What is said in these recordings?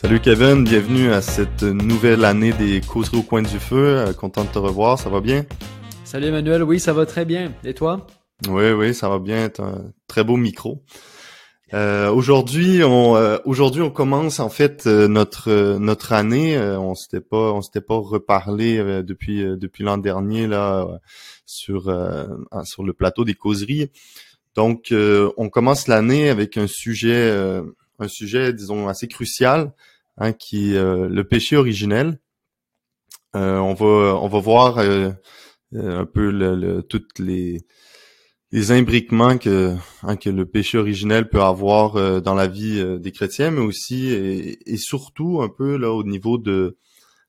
Salut Kevin, bienvenue à cette nouvelle année des causeries au coin du feu. Euh, content de te revoir, ça va bien? Salut Emmanuel, oui, ça va très bien. Et toi? Oui, oui, ça va bien. C'est un très beau micro. Euh, aujourd'hui, on euh, aujourd'hui on commence en fait notre notre année. on s'était pas on s'était pas reparlé depuis depuis l'an dernier là sur sur le plateau des causeries. Donc on commence l'année avec un sujet un sujet, disons, assez crucial, hein, qui est euh, le péché originel. Euh, on va on va voir euh, un peu le, toutes les les imbriquements que hein, que le péché originel peut avoir dans la vie des chrétiens, mais aussi et, surtout un peu là au niveau de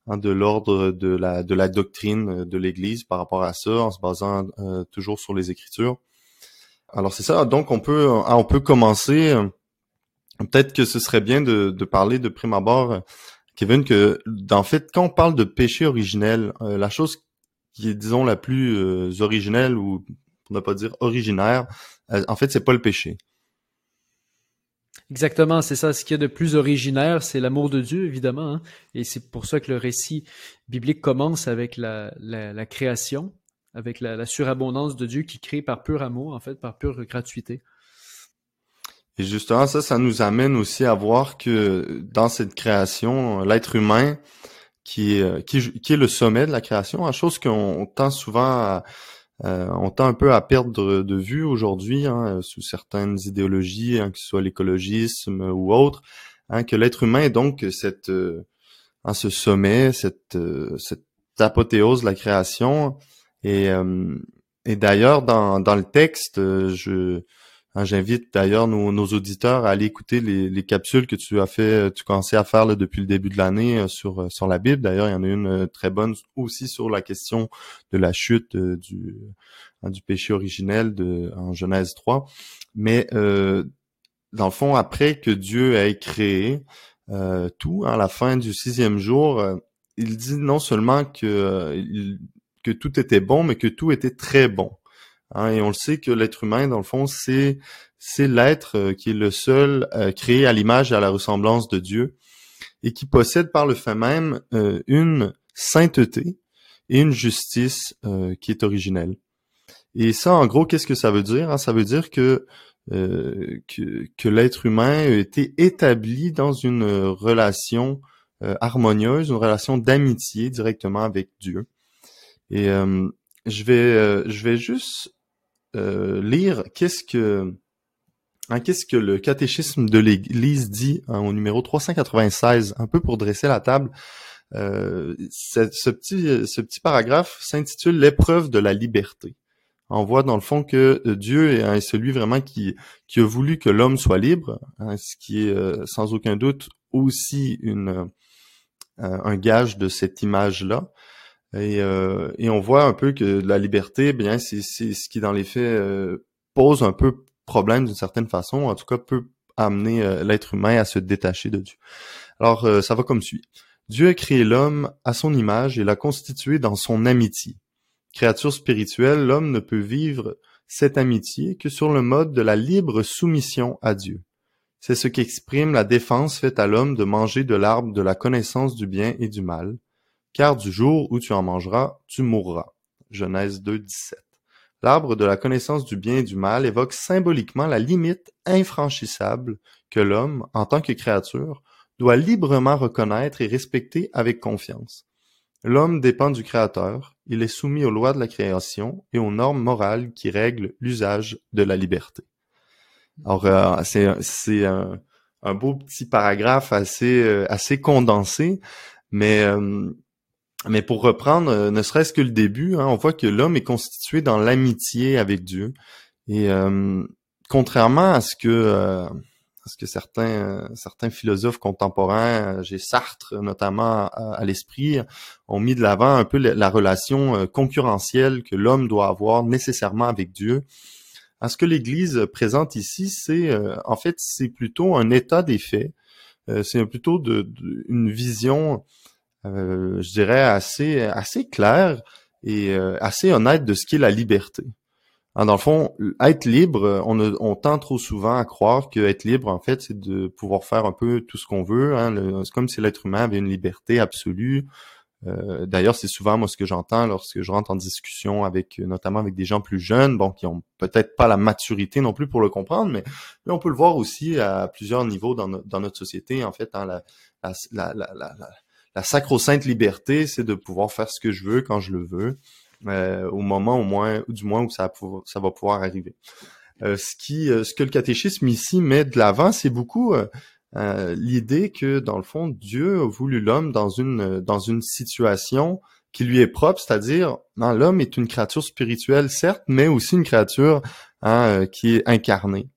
hein, de l'ordre de la de la doctrine de l'Église par rapport à ça, en se basant toujours sur les Écritures. Alors c'est ça. Donc on peut on peut commencer peut-être que ce serait bien de, parler de prime abord, Kevin, que en fait, quand on parle de péché originel, euh, la chose qui est, disons, la plus euh, originelle ou pour ne pas dire originaire, euh, en fait, c'est pas le péché. Exactement, c'est ça. Ce qui est de plus originaire, c'est l'amour de Dieu, évidemment. Hein. Et c'est pour ça que le récit biblique commence avec la, création, avec la, surabondance de Dieu qui crée par pur amour, en fait, par pure gratuité. Et justement, ça, ça nous amène aussi à voir que dans cette création, l'être humain, qui est, qui, est le sommet de la création, une chose qu'on tend souvent à, euh, on tend un peu à perdre de vue aujourd'hui, hein, sous certaines idéologies, hein, que ce soit l'écologisme ou autre, hein, que l'être humain est donc euh, ce sommet, cette, euh, cette apothéose de la création. Et, et d'ailleurs, dans, dans le texte, je Hein, j'invite d'ailleurs nos, auditeurs à aller écouter les, capsules que tu as fait, tu commençais à faire depuis le début de l'année euh, sur euh, sur la Bible. D'ailleurs, il y en a une euh, très bonne aussi sur la question de la chute du hein, du péché originel de en Genèse 3. Mais dans le fond, après que Dieu ait créé tout, à la fin du sixième jour, il dit non seulement que que tout était bon, mais que tout était très bon. Hein, et on le sait que l'être humain, dans le fond, c'est c'est l'être euh, qui est le seul euh, créé à l'image et à la ressemblance de Dieu et qui possède par le fait même euh, une sainteté et une justice qui est originelle. Et ça, en gros, qu'est-ce que ça veut dire hein? Ça veut dire que que, que l'être humain a été établi dans une relation harmonieuse, une relation d'amitié directement avec Dieu. Et je vais je vais juste euh, lire qu'est-ce que hein, qu'est-ce que le catéchisme de l'Église dit hein, au numéro 396, un peu pour dresser la table. Euh, ce, petit, ce petit paragraphe s'intitule L'épreuve de la liberté. On voit dans le fond que euh, Dieu est, celui vraiment qui, qui a voulu que l'homme soit libre, hein, ce qui est euh, sans aucun doute aussi une, un gage de cette image-là. Et, euh, et, on voit un peu que la liberté, bien, c'est ce qui dans les faits euh, pose un peu problème d'une certaine façon, en tout cas peut amener euh, l'être humain à se détacher de Dieu. Alors, ça va comme suit. Dieu a créé l'homme à son image et l'a constitué dans son amitié. Créature spirituelle, l'homme ne peut vivre cette amitié que sur le mode de la libre soumission à Dieu. C'est ce qu'exprime la défense faite à l'homme de manger de l'arbre de la connaissance du bien et du mal, car du jour où tu en mangeras, tu mourras. Genèse 2, 17. L'arbre de la connaissance du bien et du mal évoque symboliquement la limite infranchissable que l'homme, en tant que créature, doit librement reconnaître et respecter avec confiance. L'homme dépend du Créateur, il est soumis aux lois de la création et aux normes morales qui règlent l'usage de la liberté. Alors, euh, c'est un, beau petit paragraphe assez, euh, assez condensé, mais euh, mais pour reprendre, euh, ne serait-ce que le début, hein, on voit que l'homme est constitué dans l'amitié avec Dieu. Et euh, contrairement à ce que euh, à ce que certains certains philosophes contemporains, j'ai Sartre notamment à, l'esprit, ont mis de l'avant un peu la, relation concurrentielle que l'homme doit avoir nécessairement avec Dieu. À ce que l'Église présente ici, c'est en fait c'est plutôt un état des faits. c'est plutôt de, une vision euh, je dirais, assez, assez clair et euh, assez honnête de ce qu'est la liberté. Hein, dans le fond, être libre, on, on tend trop souvent à croire que être libre, en fait, c'est de pouvoir faire un peu tout ce qu'on veut. Hein. C'est comme si l'être humain avait une liberté absolue. Euh, d'ailleurs, c'est souvent moi ce que j'entends lorsque je rentre en discussion avec, notamment avec des gens plus jeunes, bon, qui ont peut-être pas la maturité non plus pour le comprendre, mais, on peut le voir aussi à plusieurs niveaux dans, dans notre société. En fait, hein, la, la, la, la, la sacro-sainte liberté, c'est de pouvoir faire ce que je veux quand je le veux. Euh, au moment au moins, ou du moins où ça, va pouvoir arriver. Euh, ce qui, euh, ce que le catéchisme ici met de l'avant, c'est beaucoup l'idée que dans le fond, Dieu a voulu l'homme dans une dans une situation qui lui est propre, c'est-à-dire l'homme est une créature spirituelle certes, mais aussi une créature hein, qui est incarnée.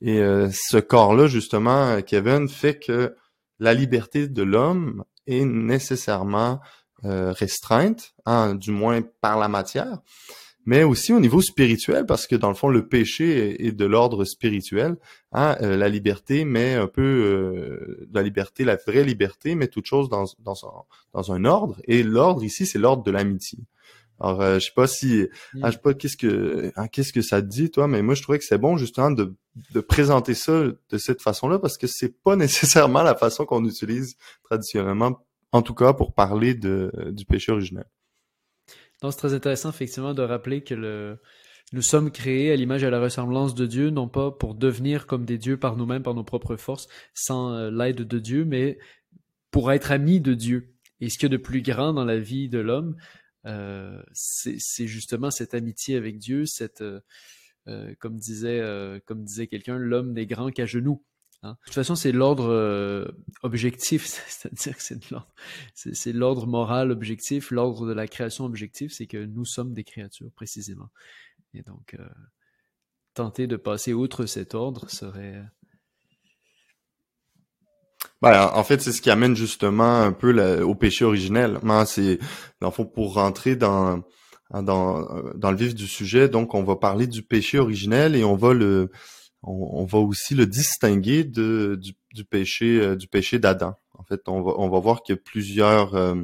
Et ce corps-là, justement, Kevin, fait que la liberté de l'homme est nécessairement euh, restreinte, hein, du moins par la matière, mais aussi au niveau spirituel, parce que dans le fond, le péché est, de l'ordre spirituel. Hein, euh, la liberté met un peu euh, la liberté, la vraie liberté, met toute chose dans, dans, dans un ordre, et l'ordre ici, c'est l'ordre de l'amitié. Alors, je sais pas si, ah, je sais pas qu'est-ce que, hein, qu'est-ce que ça te dit toi, mais moi je trouvais que c'est bon justement de, de présenter ça de cette façon-là parce que c'est pas nécessairement la façon qu'on utilise traditionnellement en tout cas pour parler de, du péché originel. Donc c'est très intéressant effectivement de rappeler que le, nous sommes créés à l'image et à la ressemblance de Dieu, non pas pour devenir comme des dieux par nous-mêmes, par nos propres forces, sans euh, l'aide de Dieu, mais pour être amis de Dieu. Et ce qu'il y a de plus grand dans la vie de l'homme, euh, c'est justement cette amitié avec Dieu, cette, euh, euh comme disait, disait quelqu'un, l'homme n'est grand qu'à genoux. Hein. De toute façon, c'est l'ordre objectif, c'est-à-dire que c'est l'ordre, moral objectif, l'ordre de la création objectif, c'est que nous sommes des créatures précisément. Et donc, tenter de passer outre cet ordre serait. Ben, en fait, c'est ce qui amène justement un peu au péché originel. C'est, dans fond, pour rentrer dans, dans, dans le vif du sujet, donc on va parler du péché originel et on va le, on, va aussi le distinguer de, du, péché euh, du péché d'Adam. En fait, on va, on va voir qu'il y a plusieurs euh,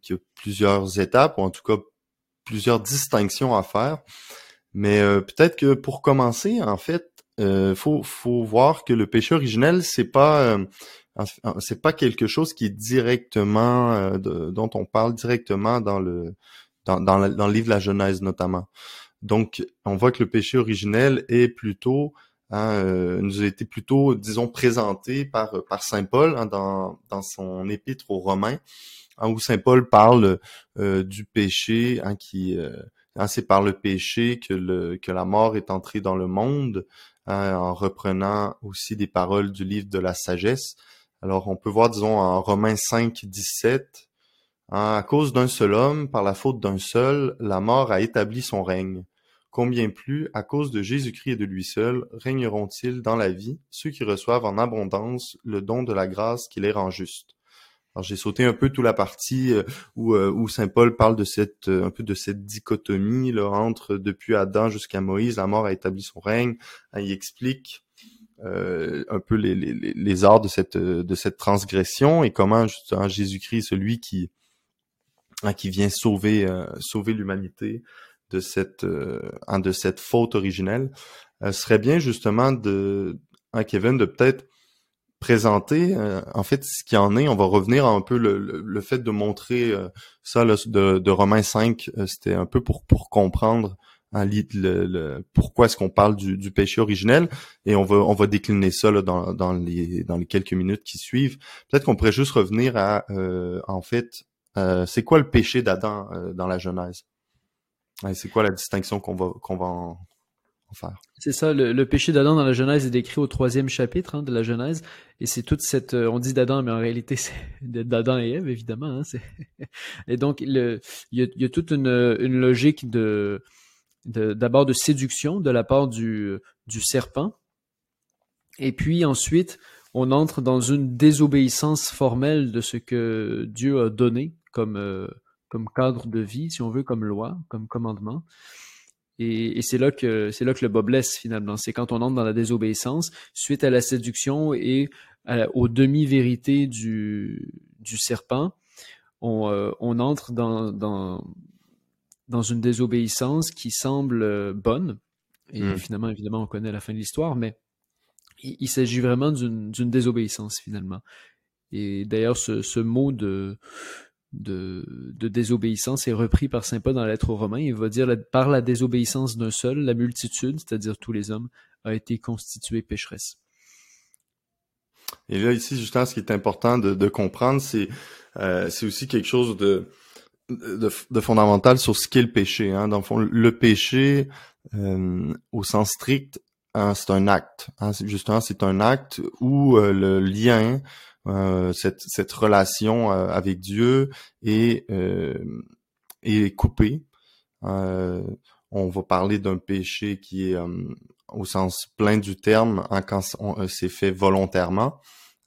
qu'il y a plusieurs étapes, ou en tout cas plusieurs distinctions à faire. Mais euh, peut-être que pour commencer, en fait, euh, faut, faut voir que le péché originel, c'est pas c'est pas quelque chose qui est directement dont on parle directement dans le dans, dans, le livre de la Genèse notamment. Donc, on voit que le péché originel est plutôt Hein, euh, nous a été plutôt, disons, présenté par, par Saint Paul hein, dans, dans son épître aux Romains, hein, où Saint Paul parle euh, du péché, qui euh, c'est par le péché que, le, que la mort est entrée dans le monde, en reprenant aussi des paroles du livre de la sagesse. Alors on peut voir, disons, en Romains 5, 17, à cause d'un seul homme, par la faute d'un seul, la mort a établi son règne. Combien plus, à cause de Jésus-Christ et de lui seul, régneront-ils dans la vie ceux qui reçoivent en abondance le don de la grâce qui les rend justes. Alors j'ai sauté un peu toute la partie euh, où, euh, où saint Paul parle de cette euh, un peu de cette dichotomie là, entre depuis Adam jusqu'à Moïse, la mort a établi son règne. Hein, il explique un peu les, les, les, arts de cette de cette transgression et comment justement Jésus-Christ, celui qui hein, qui vient sauver sauver l'humanité, de cette euh, de cette faute originelle, euh, serait bien justement de hein, Kevin de peut-être présenter euh, en fait ce qu'il en est. On va revenir un peu le, le, fait de montrer ça de, de Romains 5, c'était un peu pour pour comprendre hein, le, pourquoi est-ce qu'on parle du, du, péché originel et on va on va décliner ça là, dans, dans les dans les quelques minutes qui suivent. Peut-être qu'on pourrait juste revenir à en fait c'est quoi le péché d'Adam dans la Genèse? C'est quoi la distinction qu'on va, qu'on va en, faire? C'est ça, le, péché d'Adam dans la Genèse est décrit au troisième chapitre hein, de la Genèse, et c'est toute cette, euh, on dit d'Adam, mais en réalité c'est d'Adam et Ève évidemment. Hein, et donc il y a, toute une, logique de, d'abord de, séduction de la part du, du serpent, et puis ensuite on entre dans une désobéissance formelle de ce que Dieu a donné comme euh, comme cadre de vie, si on veut, comme loi, comme commandement. Et, c'est là que c'est là que le bas blesse finalement. C'est quand on entre dans la désobéissance suite à la séduction et aux demi-vérités du, du serpent, on, euh, on entre dans, dans, dans une désobéissance qui semble euh, bonne. Et Mm. finalement, évidemment, on connaît la fin de l'histoire, mais il, il s'agit vraiment d'une désobéissance, finalement. Et d'ailleurs, ce, ce mot de, de, de désobéissance est repris par Saint Paul dans la lettre aux Romains. Il va dire la- par la désobéissance d'un seul, la multitude, c'est-à-dire tous les hommes, a été constituée pécheresse. Et là, ici, justement, ce qui est important de, de comprendre, c'est euh, c'est aussi quelque chose de, de, fondamental sur ce qu'est le péché. Hein. Dans le fond, le péché, euh, au sens strict, hein, c'est un acte. Hein. Justement, c'est un acte où euh, le lien, euh, cette, cette relation euh, avec Dieu est, euh, est coupé. Euh, on va parler d'un péché qui est au sens plein du terme hein, quand c'est fait volontairement.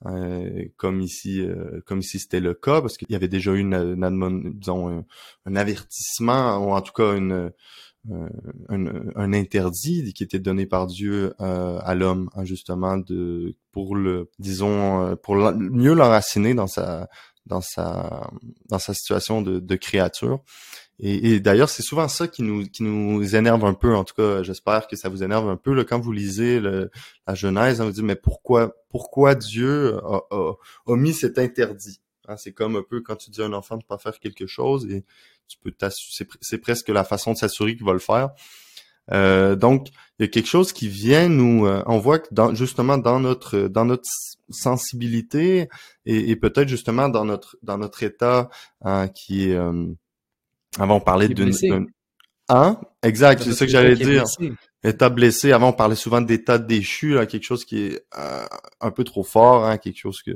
Euh, comme ici, euh, comme ici c'était le cas, parce qu'il y avait déjà eu une, une disons, un, avertissement ou en tout cas une, euh, un, un interdit qui était donné par Dieu euh, à l'homme, hein, justement, de pour le, disons, euh, pour mieux l'enraciner dans sa dans sa dans sa situation de, de créature. Et, et d'ailleurs, c'est souvent ça qui nous qui nous énerve un peu. En tout cas, j'espère que ça vous énerve un peu là, quand vous lisez le, la Genèse. On vous dit mais pourquoi pourquoi Dieu a, a, a mis cet interdit? Hein, C'est comme un peu quand tu dis à un enfant de pas faire quelque chose et tu peux c'est pr- c'est presque la façon de s'assurer qu'il va le faire. Euh, donc, il y a quelque chose qui vient nous. euh, on voit que dans, justement dans notre dans notre sensibilité et, et peut-être justement dans notre dans notre état hein, qui est euh, avant on parlait d'une hein? Exact c'est ça que j'allais dire. blessé. état blessé. Avant on parlait souvent d'état déchu là quelque chose qui est euh, un peu trop fort hein, quelque chose que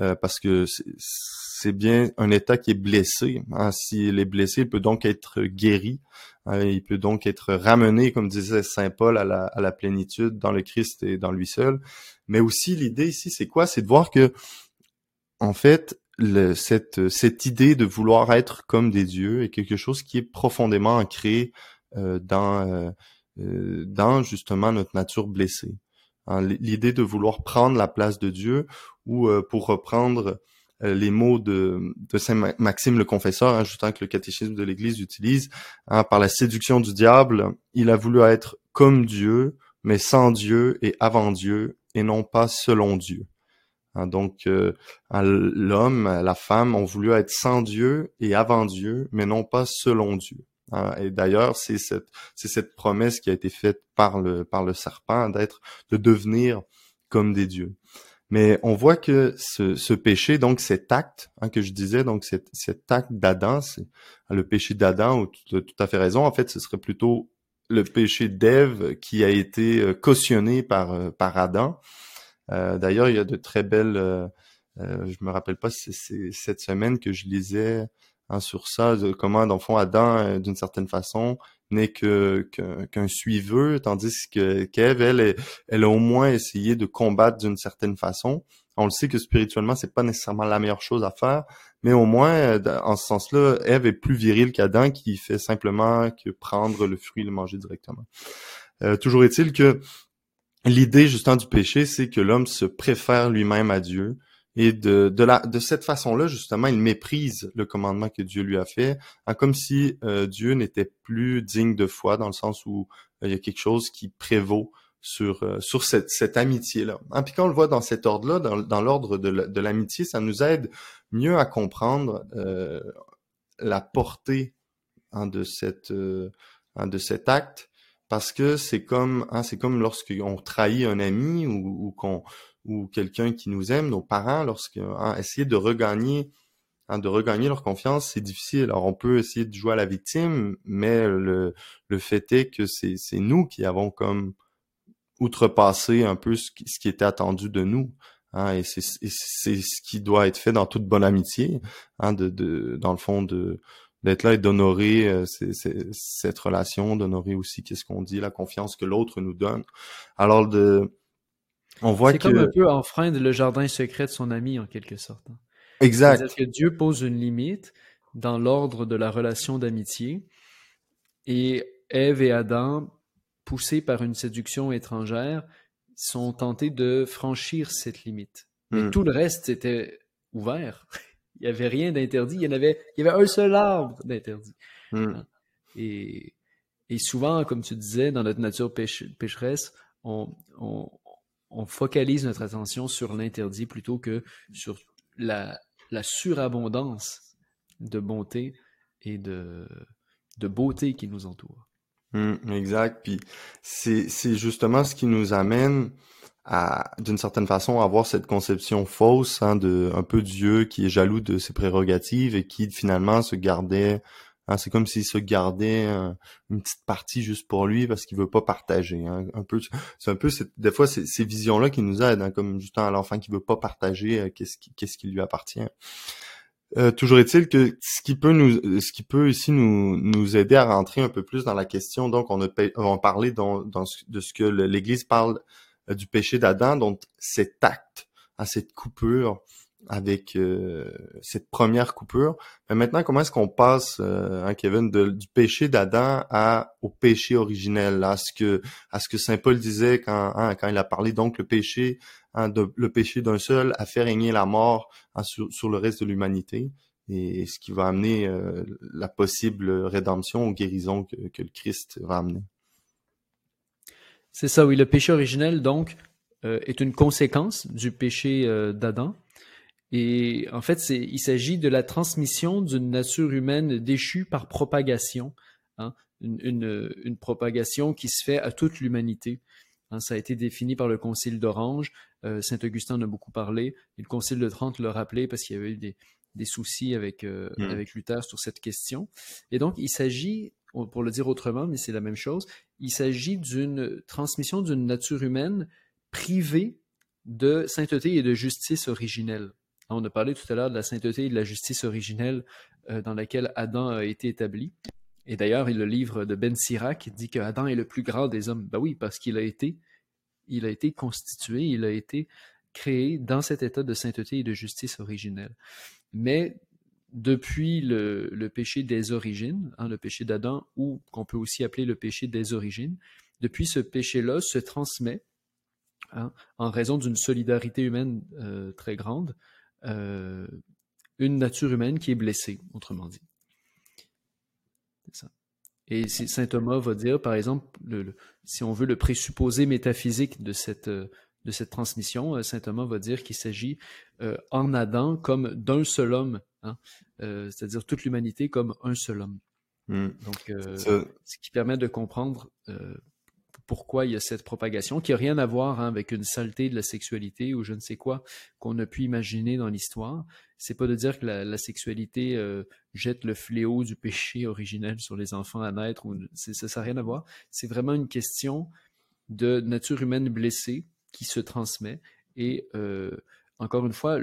euh, parce que c'est- c'est bien un état qui est blessé hein. s'il est blessé il peut donc être guéri hein, il peut donc être ramené comme disait saint Paul à la, à la plénitude dans le Christ et dans lui seul. Mais aussi l'idée ici c'est quoi? C'est de voir que en fait, cette, idée de vouloir être comme des dieux est quelque chose qui est profondément ancré euh, dans, euh, euh, dans justement notre nature blessée. Hein, L'idée de vouloir prendre la place de Dieu, ou pour reprendre les mots de, Saint Ma- Maxime le Confesseur, hein, justement que le catéchisme de l'Église utilise, hein, par la séduction du diable, il a voulu être comme Dieu, mais sans Dieu et avant Dieu, et non pas selon Dieu. Hein, donc, euh, l'homme, la femme ont voulu être sans Dieu et avant Dieu, mais non pas selon Dieu. Hein, et d'ailleurs, c'est cette, promesse qui a été faite par le, serpent d'être, de devenir comme des dieux. Mais on voit que ce, péché, donc cet acte hein, que je disais, donc cet, acte d'Adam, c'est le péché d'Adam, tu as tout à fait raison. En fait, ce serait plutôt le péché d'Ève qui a été euh, cautionné par, euh, par Adam. Euh, D'ailleurs, il y a de très belles. Euh, euh, je me rappelle pas c'est cette semaine que je lisais hein, sur ça, de comment, dans le fond, Adam, d'une certaine façon, n'est que qu'un qu'un suiveux, tandis que qu'Ève, elle, elle, a au moins essayé de combattre d'une certaine façon. On le sait que spirituellement, c'est pas nécessairement la meilleure chose à faire, mais au moins, en ce sens-là, Ève est plus virile qu'Adam, qui fait simplement que prendre le fruit et le manger directement. Toujours est-il que l'idée justement du péché, c'est que l'homme se préfère lui-même à Dieu. Et de, de, la, de cette façon-là, justement, il méprise le commandement que Dieu lui a fait, comme si euh, Dieu n'était plus digne de foi, dans le sens où euh, il y a quelque chose qui prévaut sur, euh, sur cette, cette amitié-là. Hein, puis quand on le voit dans cet ordre-là, dans, dans l'ordre de, l'amitié, ça nous aide mieux à comprendre la portée hein, de, cette, hein, de cet acte, parce que c'est comme hein, c'est comme lorsqu'on trahit un ami ou, ou qu'on ou quelqu'un qui nous aime, nos parents, lorsque hein, essayer de regagner hein, de regagner leur confiance, c'est difficile. Alors on peut essayer de jouer à la victime, mais le, le fait est que c'est nous qui avons comme outrepassé un peu ce qui, ce qui était attendu de nous. Hein, et c'est c'est ce qui doit être fait dans toute bonne amitié, hein, de, de dans le fond de d'être là et d'honorer euh, cette relation, d'honorer aussi qu'est-ce qu'on dit, la confiance que l'autre nous donne. Alors de on voit c'est que comme un peu enfreindre le jardin secret de son ami en quelque sorte. hein. exact. C'est-à-dire que Dieu pose une limite dans l'ordre de la relation d'amitié et Ève et Adam, poussés par une séduction étrangère, sont tentés de franchir cette limite. Mais Mm. tout le reste était ouvert. Il n'y avait rien d'interdit. Il y en avait, il y avait un seul arbre d'interdit. Mm. Et, et souvent, comme tu disais, dans notre nature pécheresse, on, on, on focalise notre attention sur l'interdit plutôt que sur la, la surabondance de bonté et de, de beauté qui nous entoure. Hum, exact. Puis c'est, c'est justement ce qui nous amène à, d'une certaine façon, avoir cette conception fausse hein, de un peu Dieu qui est jaloux de ses prérogatives et qui finalement se gardait Hein, c'est comme s'il se gardait une petite partie juste pour lui parce qu'il veut pas partager. Hein. Un peu, c'est un peu des fois c'est ces visions-là qui nous aident, hein, comme justement à l'enfant qui veut pas partager euh, qu'est-ce qui qu'est-ce qui lui appartient. Euh, toujours est-il que ce qui peut nous, ce qui peut ici nous nous aider à rentrer un peu plus dans la question. Donc on a parlé dans, de ce que l'Église parle euh, du péché d'Adam, donc cet acte, à cette coupure avec euh, cette première coupure. Mais maintenant, comment est-ce qu'on passe, euh, hein, Kevin, du péché d'Adam à au péché originel, à ce que à ce que saint Paul disait quand hein, quand il a parlé donc le péché, hein, de, le péché d'un seul a fait régner la mort hein, sur, sur, le reste de l'humanité, et, ce qui va amener euh, la possible rédemption ou guérison que, que le Christ va amener. C'est ça, oui. Le péché originel, donc, est une conséquence du péché d'Adam. Et en fait, il s'agit de la transmission d'une nature humaine déchue par propagation, hein, une, une, propagation qui se fait à toute l'humanité. Hein, ça a été défini par le Concile d'Orange. Euh, Saint Augustin en a beaucoup parlé. Et le Concile de Trente l'a rappelé parce qu'il y avait eu des, des soucis avec, euh, mmh. avec Luther sur cette question. Et donc, il s'agit, pour le dire autrement, mais c'est la même chose, il s'agit d'une transmission d'une nature humaine privée de sainteté et de justice originelle. On a parlé tout à l'heure de la sainteté et de la justice originelle euh, dans laquelle Adam a été établi. Et d'ailleurs, le livre de Ben Sirac dit que Adam est le plus grand des hommes. Ben oui, parce qu'il a été, il a été constitué, il a été créé dans cet état de sainteté et de justice originelle. Mais depuis le, péché des origines, hein, le péché d'Adam, ou qu'on peut aussi appeler le péché des origines, depuis ce péché-là se transmet, hein, en raison d'une solidarité humaine euh, très grande, euh, une nature humaine qui est blessée, autrement dit. C'est ça. Et saint Thomas va dire, par exemple, le, si on veut le présupposé métaphysique de cette, de cette transmission, euh, saint Thomas va dire qu'il s'agit euh, en Adam comme d'un seul homme, hein, c'est-à-dire toute l'humanité comme un seul homme. Hmm. Donc, ce qui permet de comprendre pourquoi il y a cette propagation, qui n'a rien à voir hein, avec une saleté de la sexualité ou je ne sais quoi qu'on a pu imaginer dans l'histoire. C'est pas de dire que la, sexualité euh, jette le fléau du péché originel sur les enfants à naître, ou ça n'a rien à voir. C'est vraiment une question de nature humaine blessée qui se transmet. Et euh, encore une fois,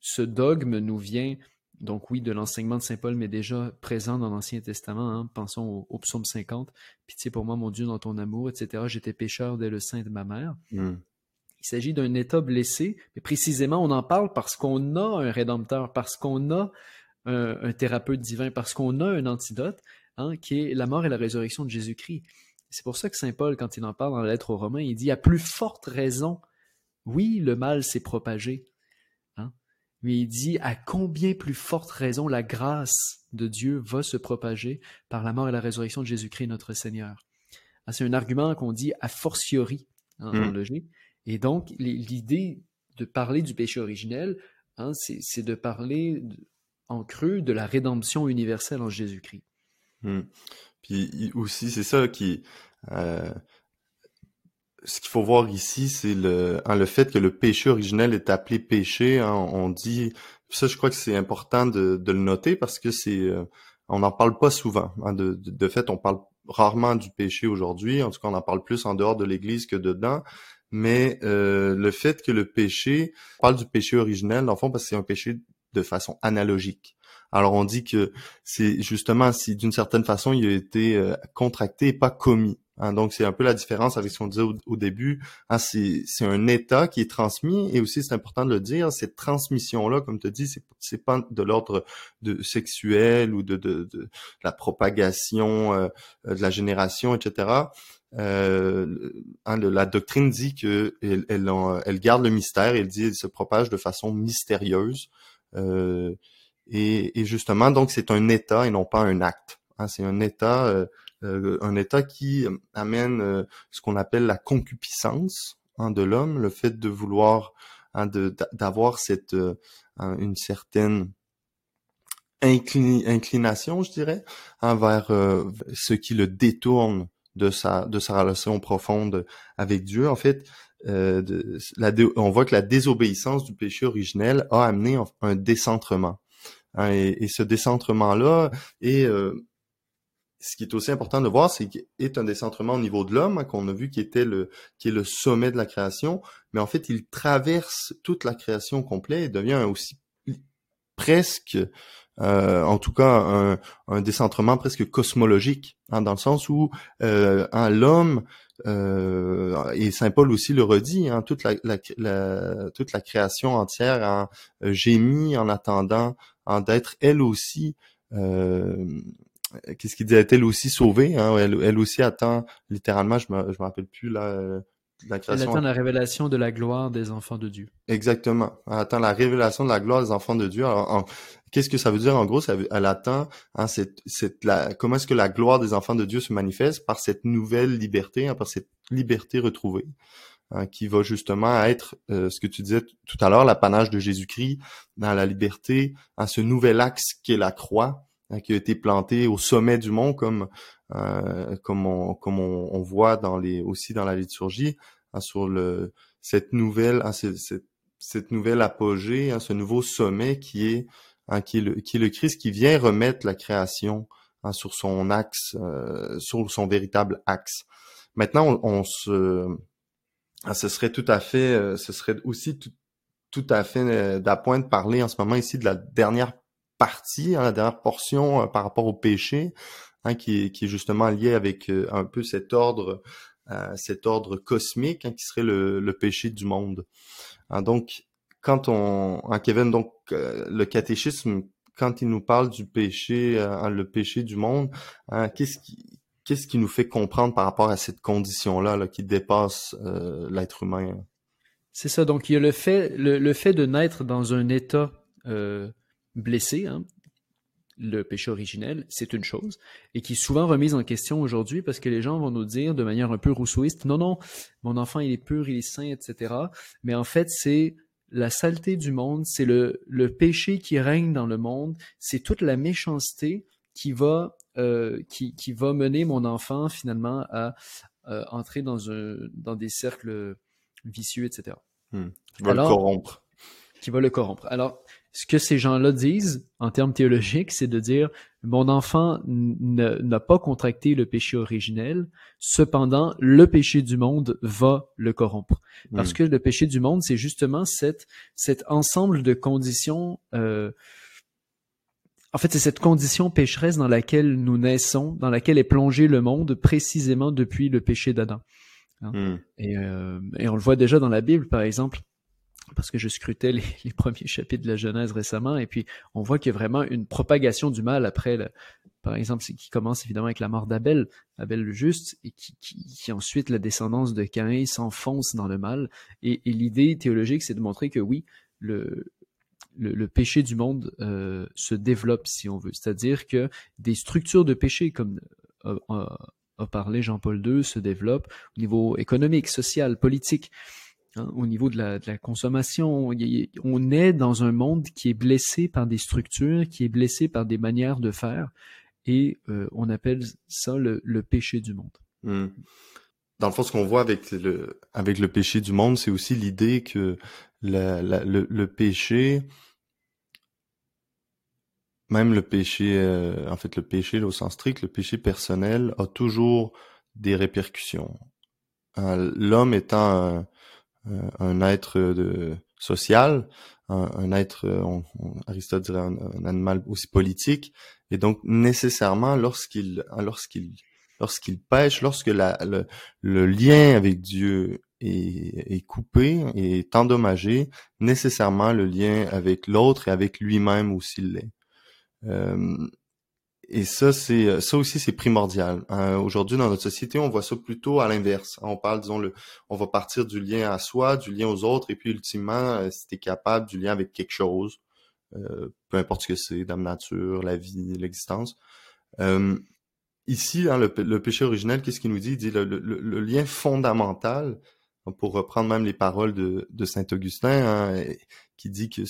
ce dogme nous vient donc oui, de l'enseignement de Saint Paul, mais déjà présent dans l'Ancien Testament. Hein. Pensons au, psaume 50. Pitié pour moi, mon Dieu, dans ton amour, etc. J'étais pécheur dès le sein de ma mère. Hmm. Il s'agit d'un état blessé, mais précisément, on en parle parce qu'on a un rédempteur, parce qu'on a un, thérapeute divin, parce qu'on a un antidote, hein, qui est la mort et la résurrection de Jésus-Christ. C'est pour ça que Saint Paul, quand il en parle dans la lettre aux Romains, il dit à plus forte raison, oui, le mal s'est propagé, mais il dit à combien plus forte raison la grâce de Dieu va se propager par la mort et la résurrection de Jésus-Christ notre Seigneur. Ah, c'est un argument qu'on dit a fortiori en, mmh. logique. Et donc, l'idée de parler du péché originel, hein, c'est de parler en creux de la rédemption universelle en Jésus-Christ. Mmh. Puis aussi, c'est ça qui... Euh, ce qu'il faut voir ici, c'est le, hein, le fait que le péché originel est appelé péché. Hein, on dit, ça, je crois que c'est important de, de, le noter parce que c'est, euh, on n'en parle pas souvent. Hein, de, de, fait, on parle rarement du péché aujourd'hui. En tout cas, on en parle plus en dehors de l'Église que dedans. Mais euh, le fait que le péché, on parle du péché originel, dans le fond, parce que c'est un péché de façon analogique. Alors on dit que c'est justement si d'une certaine façon il a été euh, contracté et pas commis. Hein, donc, c'est un peu la différence avec ce qu'on disait au, début. Hein, c'est un état qui est transmis et aussi, c'est important de le dire, cette transmission-là, comme tu dis, c'est pas de l'ordre de sexuel ou de, de, de, la propagation euh, de la génération, etc. Euh, hein, la doctrine dit que elle, elle, garde le mystère, elle dit qu'elle se propage de façon mystérieuse. Euh, et, et, justement, donc c'est un état et non pas un acte Hein, c'est un état, euh, un état qui amène ce qu'on appelle la concupiscence hein, de l'homme, le fait de vouloir, hein, d'avoir cette une certaine inclination, je dirais, envers ce qui le détourne de sa de sa relation profonde avec Dieu. En fait, euh, on voit que la désobéissance du péché originel a amené un décentrement. Hein, et, ce décentrement-là est euh, ce qui est aussi important de voir, c'est qu'il est un décentrement au niveau de l'homme, hein, qu'on a vu qui était le qui est le sommet de la création, mais en fait, il traverse toute la création complète et devient aussi presque euh, en tout cas un, un, décentrement presque cosmologique, hein, dans le sens où euh, hein, l'homme euh, et Saint Paul aussi le redit, hein, toute la, la, toute la création entière a euh, gémit en attendant en d'être elle aussi. Euh, Qu'est-ce qu'il dit? Elle aussi sauvée. Hein, elle, elle, aussi attend littéralement. Je me je me rappelle plus là la création. Elle attend la révélation de la gloire des enfants de Dieu. Exactement. Elle attend la révélation de la gloire des enfants de Dieu. Alors, qu'est-ce que ça veut dire en gros? Ça, Elle attend hein, cette, cette, la, comment est-ce que la gloire des enfants de Dieu se manifeste? Par cette nouvelle liberté, hein, par cette liberté retrouvée. Hein, qui va justement être euh, ce que tu disais tout à l'heure, l'apanage de Jésus-Christ dans la liberté, à ce nouvel axe qui est la croix, qui a été planté au sommet du mont, comme euh, comme on comme on, voit dans les aussi dans la liturgie, hein, sur le cette nouvelle hein, cette, cette, nouvelle apogée, hein, ce nouveau sommet qui est hein, qui est le qui est le Christ qui vient remettre la création hein, sur son axe, euh, sur son véritable axe. Maintenant, on, se ce serait tout à fait, euh, ce serait aussi tout, tout à fait d'appoint de parler en ce moment ici de la dernière partie, la dernière portion par rapport au péché, Hein, qui, est, justement lié avec euh, un peu cet ordre, euh, cet ordre cosmique hein, qui serait le, péché du monde. Hein, donc, quand on, Kevin, donc euh, le catéchisme, quand il nous parle du péché, le péché du monde, qu'est-ce qui qu'est-ce qui nous fait comprendre par rapport à cette condition-là là, qui dépasse l'être humain? C'est ça. Donc, il y a le fait, le, fait de naître dans un état blessé, hein, le péché originel, c'est une chose, et qui est souvent remise en question aujourd'hui parce que les gens vont nous dire de manière un peu rousseauiste, non, non, mon enfant, il est pur, il est saint, etc. Mais en fait, c'est la saleté du monde, c'est le, le péché qui règne dans le monde, c'est toute la méchanceté qui va, euh, qui, qui va mener mon enfant finalement à euh, entrer dans, un, dans des cercles vicieux, etc. Hmm. Qui va le corrompre. Qui va le corrompre. Alors, ce que ces gens-là disent en termes théologiques, c'est de dire mon enfant n'a pas contracté le péché originel, cependant le péché du monde va le corrompre. Parce que le péché du monde, c'est justement cette, cet ensemble de conditions. Euh, en fait, c'est cette condition pécheresse dans laquelle nous naissons, dans laquelle est plongé le monde précisément depuis le péché d'Adam. Hein. Hmm. Et, euh, et on le voit déjà dans la Bible, par exemple parce que je scrutais les, premiers chapitres de la Genèse récemment, et puis on voit qu'il y a vraiment une propagation du mal après, le, par exemple, qui commence évidemment avec la mort d'Abel, Abel le juste, et qui, qui, ensuite la descendance de Caïn s'enfonce dans le mal. Et, l'idée théologique, c'est de montrer que oui, le, le, péché du monde euh, se développe, si on veut. C'est-à-dire que des structures de péché, comme euh, a parlé Jean-Paul II, se développent au niveau économique, social, politique. Hein, au niveau de la, de la, consommation. On est dans un monde qui est blessé par des structures, qui est blessé par des manières de faire, et euh, on appelle ça le, le péché du monde. Hmm. Dans le fond, ce qu'on voit avec le, avec le péché du monde, c'est aussi l'idée que la, le, le, péché, même le péché, euh, en fait, le péché au sens strict, le péché personnel a toujours des répercussions. Euh, l'homme étant un être de social, un, être, euh, Aristote dirait un, animal aussi politique, et donc nécessairement lorsqu'il lorsqu'il lorsqu'il pêche, lorsque la, le, le, lien avec Dieu est, est, coupé, est endommagé, nécessairement le lien avec l'autre et avec lui-même aussi l'est. Euh, et ça, c'est euh, ça aussi, c'est primordial. Euh, aujourd'hui, dans notre société, on voit ça plutôt à l'inverse. On parle, disons, le, on va partir du lien à soi, du lien aux autres, et puis ultimement, euh, si t'es capable du lien avec quelque chose, peu importe ce que c'est, dame nature, la vie, l'existence, ici, hein, le, péché originel, qu'est-ce qu'il nous dit? Il dit le, le, lien fondamental, pour reprendre même les paroles de, de saint Augustin, hein, qui dit que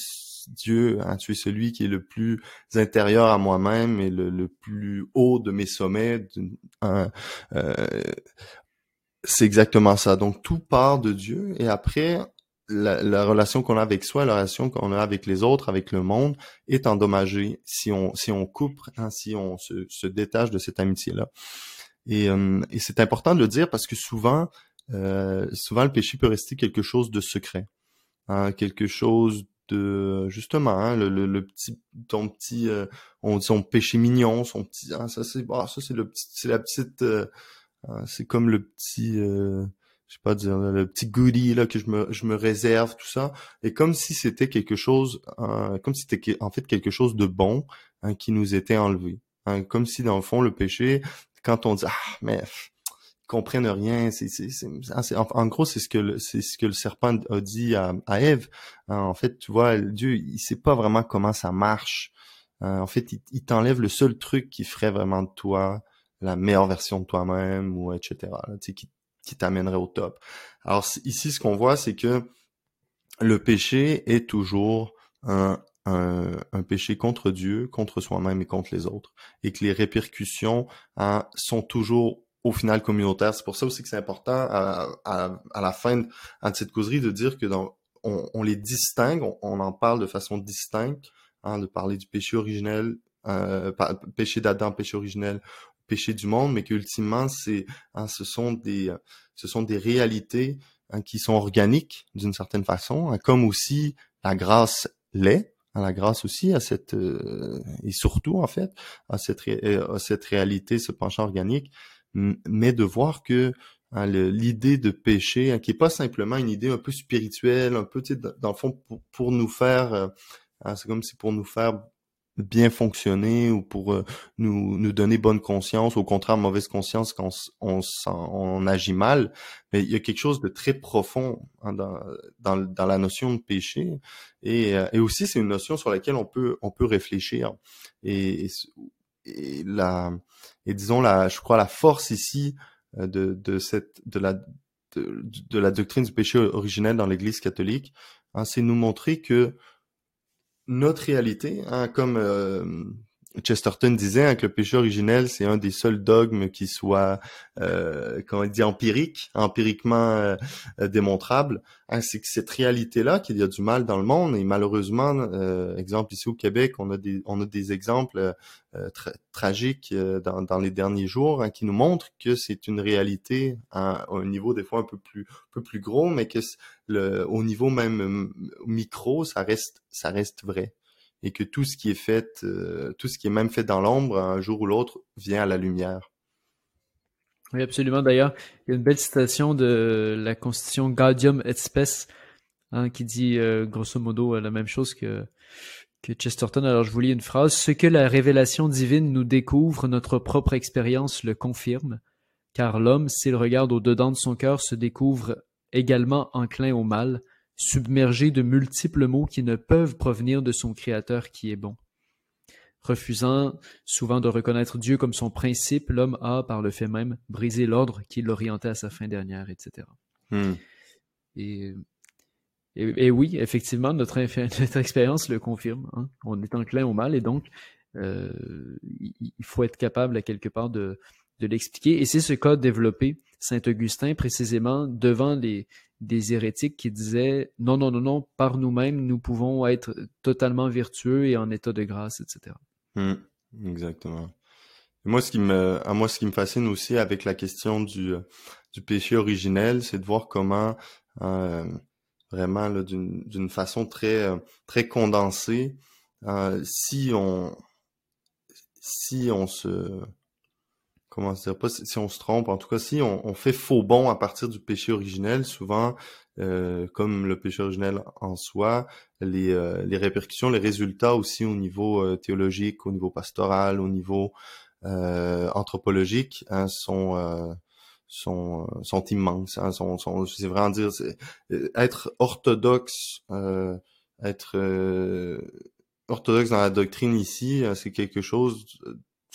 Dieu, hein, tu es celui qui est le plus intérieur à moi-même et le, le, plus haut de mes sommets. Euh, c'est exactement ça. Donc tout part de Dieu et après la, la relation qu'on a avec soi, la relation qu'on a avec les autres, avec le monde, est endommagée si on si on coupe, hein, si on se, se, détache de cette amitié-là. Et, euh, et c'est important de le dire parce que souvent, euh, souvent le péché peut rester quelque chose de secret, hein, quelque chose de justement hein, le, le, le, petit ton petit euh, on dit son péché mignon, son petit hein, ça c'est ah, ça c'est le petit c'est la petite euh, hein, c'est comme le petit euh, je sais pas dire le petit goodie là que je me je me réserve tout ça. Et comme si c'était quelque chose euh, comme si c'était en fait quelque chose de bon hein, qui nous était enlevé hein, comme si dans le fond le péché quand on dit ah mais comprennent rien. C'est c'est c'est en, gros c'est ce que le, c'est ce que le serpent a dit à, à Ève. Hein, en fait tu vois Dieu il sait pas vraiment comment ça marche. En fait il, t'enlève le seul truc qui ferait vraiment de toi la meilleure version de toi-même ou etc tu sais, qui t'amènerait au top. Alors ici, ce qu'on voit, c'est que le péché est toujours un, un, péché contre Dieu, contre soi-même et contre les autres, et que les répercussions hein, sont toujours au final communautaires. C'est pour ça aussi que c'est important à, à, à, la fin de, cette causerie de dire que dans, on, on, les distingue, on, en parle de façon distincte, hein, de parler du péché originel, euh, péché d'Adam, péché originel, péché du monde, mais qu'ultimement, c'est, hein, ce sont des, ce sont des réalités hein, qui sont organiques d'une certaine façon, hein, comme aussi la grâce l'est. Hein, la grâce aussi à cette euh, et surtout en fait à cette euh, à cette réalité, ce penchant organique, mais de voir que l'idée de péché, qui est pas simplement une idée un peu spirituelle, un peu dans le fond pour, pour nous faire, euh, c'est comme si pour nous faire bien fonctionner ou pour euh, nous, nous donner bonne conscience, au contraire mauvaise conscience quand on, on, agit mal. Mais il y a quelque chose de très profond hein, dans, dans, la notion de péché et, euh, et aussi c'est une notion sur laquelle on peut on peut réfléchir la et disons la je crois la force ici euh, de, de cette de la de la doctrine du péché originel dans l'Église catholique, hein, c'est nous montrer que notre réalité, hein, comme euh, Chesterton disait hein, que le péché originel, c'est un des seuls dogmes qui soit, euh, comment on dit, empirique, empiriquement euh, euh, démontrable. Hein, c'est que cette réalité-là, qu'il y a du mal dans le monde, et malheureusement, euh, exemple ici au Québec, on a des, on a des exemples euh, tragiques dans, dans, les derniers jours hein, qui nous montrent que c'est une réalité à un niveau des fois un peu plus, un peu plus gros, mais que le, au niveau même micro, ça reste, ça reste vrai et que tout ce qui est fait, euh, tout ce qui est même fait dans l'ombre, un jour ou l'autre, vient à la lumière. Oui, absolument. D'ailleurs, il y a une belle citation de la Constitution Gaudium et Spes hein, qui dit euh, grosso modo la même chose que, que Chesterton. Alors, je vous lis une phrase. Ce que la révélation divine nous découvre, notre propre expérience le confirme, car l'homme, s'il regarde au-dedans de son cœur, se découvre également enclin au mal, submergé de multiples maux qui ne peuvent provenir de son Créateur qui est bon. Refusant souvent de reconnaître Dieu comme son principe, l'homme a, par le fait même, brisé l'ordre qui l'orientait à sa fin dernière, etc. Hmm. Et, et, oui, effectivement, notre, notre expérience le confirme. Hein. On est enclin au mal et donc euh, il faut être capable à quelque part de, de l'expliquer. Et c'est ce qu'a développé Saint Augustin précisément devant les, des hérétiques qui disaient non, non, non, non, par nous-mêmes, nous pouvons être totalement vertueux et en état de grâce, etc. Hmm, exactement. moi, ce qui me, à moi, ce qui me fascine aussi avec la question du, du péché originel, c'est de voir comment, euh, vraiment, d'une façon très, très condensée, euh, si on, si on se, comment dire, pas si, on se trompe, en tout cas, si on, fait faux bon à partir du péché originel, souvent, euh, comme le péché originel en soi, les, euh, les répercussions, les résultats aussi au niveau euh, théologique, au niveau pastoral, au niveau anthropologique, hein, sont sont sont immenses. Hein, sont, sont c'est vraiment dire, être orthodoxe, être orthodoxe dans la doctrine ici, c'est quelque chose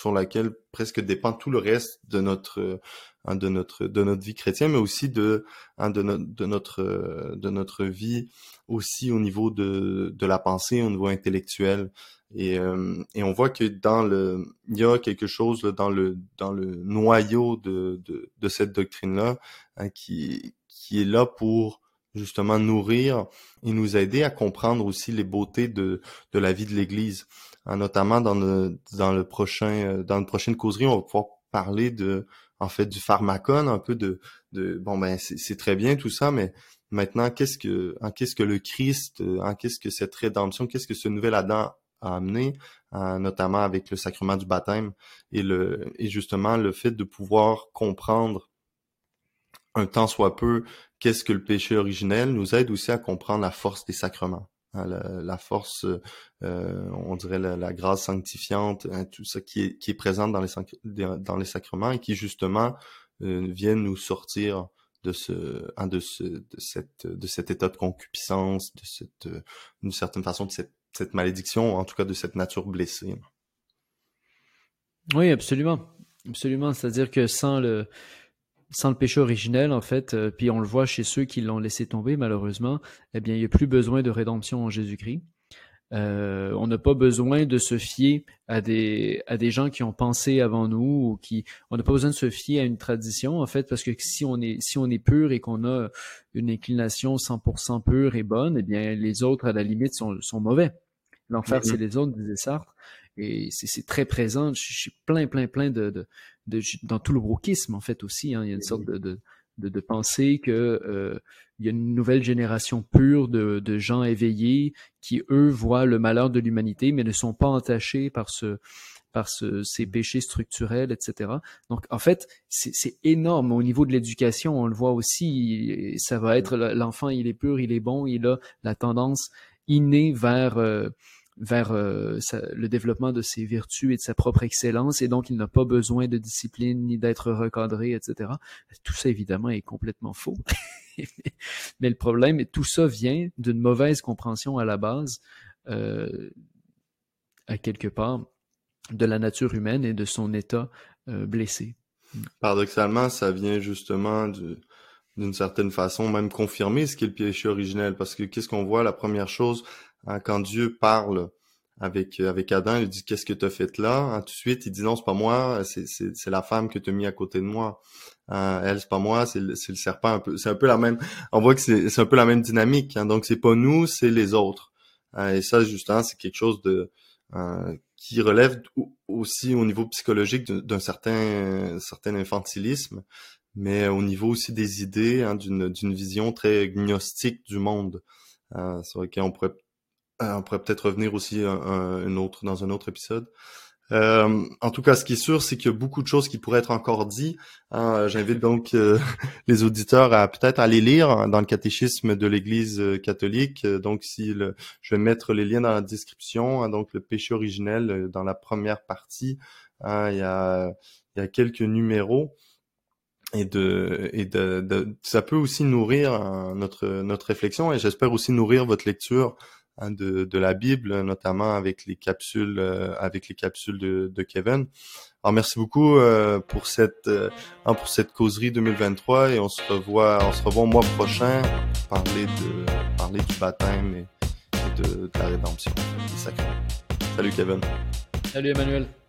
sur laquelle presque dépend tout le reste de notre hein, de notre de notre vie chrétienne, mais aussi de hein, de, de notre de notre vie aussi au niveau de de la pensée, au niveau intellectuel. Et, euh, et on voit que dans le il y a quelque chose dans le dans le noyau de de, de cette doctrine là hein, qui qui est là pour justement nourrir et nous aider à comprendre aussi les beautés de, de la vie de l'Église. Hein, notamment dans le, dans le prochain euh, dans une prochaine causerie, on va pouvoir parler de en fait du pharmacone, un peu de, de bon ben c'est très bien tout ça, mais maintenant qu'est-ce que en qu'est-ce que le Christ, euh, en qu'est-ce que cette rédemption, qu'est-ce que ce nouvel Adam a amené, euh, notamment avec le sacrement du baptême et le et justement le fait de pouvoir comprendre un temps soit peu qu'est-ce que le péché originel nous aide aussi à comprendre la force des sacrements. Hein, la, force, euh, on dirait la, grâce sanctifiante, hein, tout ça qui est, qui est présente dans les, dans les sacrements et qui justement euh, viennent nous sortir de ce, hein, de ce, de cette, de cet état de concupiscence, de cette, d'une certaine façon, de cette, cette malédiction, en tout cas de cette nature blessée. Oui, absolument, absolument. C'est-à-dire que sans le, sans le péché originel, en fait, euh, puis on le voit chez ceux qui l'ont laissé tomber, malheureusement, eh bien, il n'y a plus besoin de rédemption en Jésus-Christ. Euh, on n'a pas besoin de se fier à des, à des gens qui ont pensé avant nous ou qui, on n'a pas besoin de se fier à une tradition, en fait, parce que si on est, si on est pur et qu'on a une inclination 100% pure et bonne, eh bien, les autres, à la limite, sont, sont mauvais. L'enfer, c'est les autres, disait Sartre. Et c'est très présent. Je suis plein, plein, plein de, dans tout le brokisme, en fait, aussi. Hein. il y a une sorte de, de, de, penser que euh, il y a une nouvelle génération pure de, de, gens éveillés qui, eux, voient le malheur de l'humanité, mais ne sont pas entachés par ce par ce, ces péchés structurels, etc. Donc, en fait, c'est énorme au niveau de l'éducation. On le voit aussi. Ça va être l'enfant, il est pur, il est bon, il a la tendance innée vers euh, vers euh, le développement de ses vertus et de sa propre excellence, et donc il n'a pas besoin de discipline ni d'être recadré, etc. Tout ça, évidemment, est complètement faux. Mais le problème, tout ça vient d'une mauvaise compréhension à la base, euh, à quelque part, de la nature humaine et de son état euh, blessé. Paradoxalement, ça vient justement d'une certaine façon même confirmer ce qu'est le péché originel, parce que qu'est-ce qu'on voit? La première chose, Hein, quand Dieu parle avec avec Adam, il dit qu'est-ce que tu as fait là? Hein, Tout de suite, il dit non, c'est pas moi, c'est la femme que tu as mis à côté de moi. Hein, elle, c'est pas moi, c'est le, serpent. C'est un peu la même. On voit que c'est un peu la même dynamique. Hein, donc c'est pas nous, c'est les autres. Et ça, justement, c'est quelque chose de euh, qui relève aussi au niveau psychologique d'un certain certain infantilisme, mais au niveau aussi des idées, hein, d'une vision très gnostique du monde. Euh, pourrait euh, on pourrait peut-être revenir aussi un, autre, dans un autre épisode. Euh, en tout cas, ce qui est sûr, c'est qu'il y a beaucoup de choses qui pourraient être encore dites. Hein. J'invite donc euh, les auditeurs à peut-être aller lire dans le catéchisme de l'Église catholique. Donc, si le, je vais mettre les liens dans la description. Hein, donc, le péché originel dans la première partie. Hein, il, y a, quelques numéros et ça peut aussi nourrir notre notre réflexion et j'espère aussi nourrir votre lecture Hein, de, de, la Bible, notamment avec les capsules, euh, avec les capsules de, de, Kevin. Alors merci beaucoup euh, pour cette euh, hein, pour cette causerie 2023 et on se revoit on se revoit au mois prochain pour parler de parler du baptême et, de, de, la rédemption sacrements. Salut Kevin. Salut Emmanuel.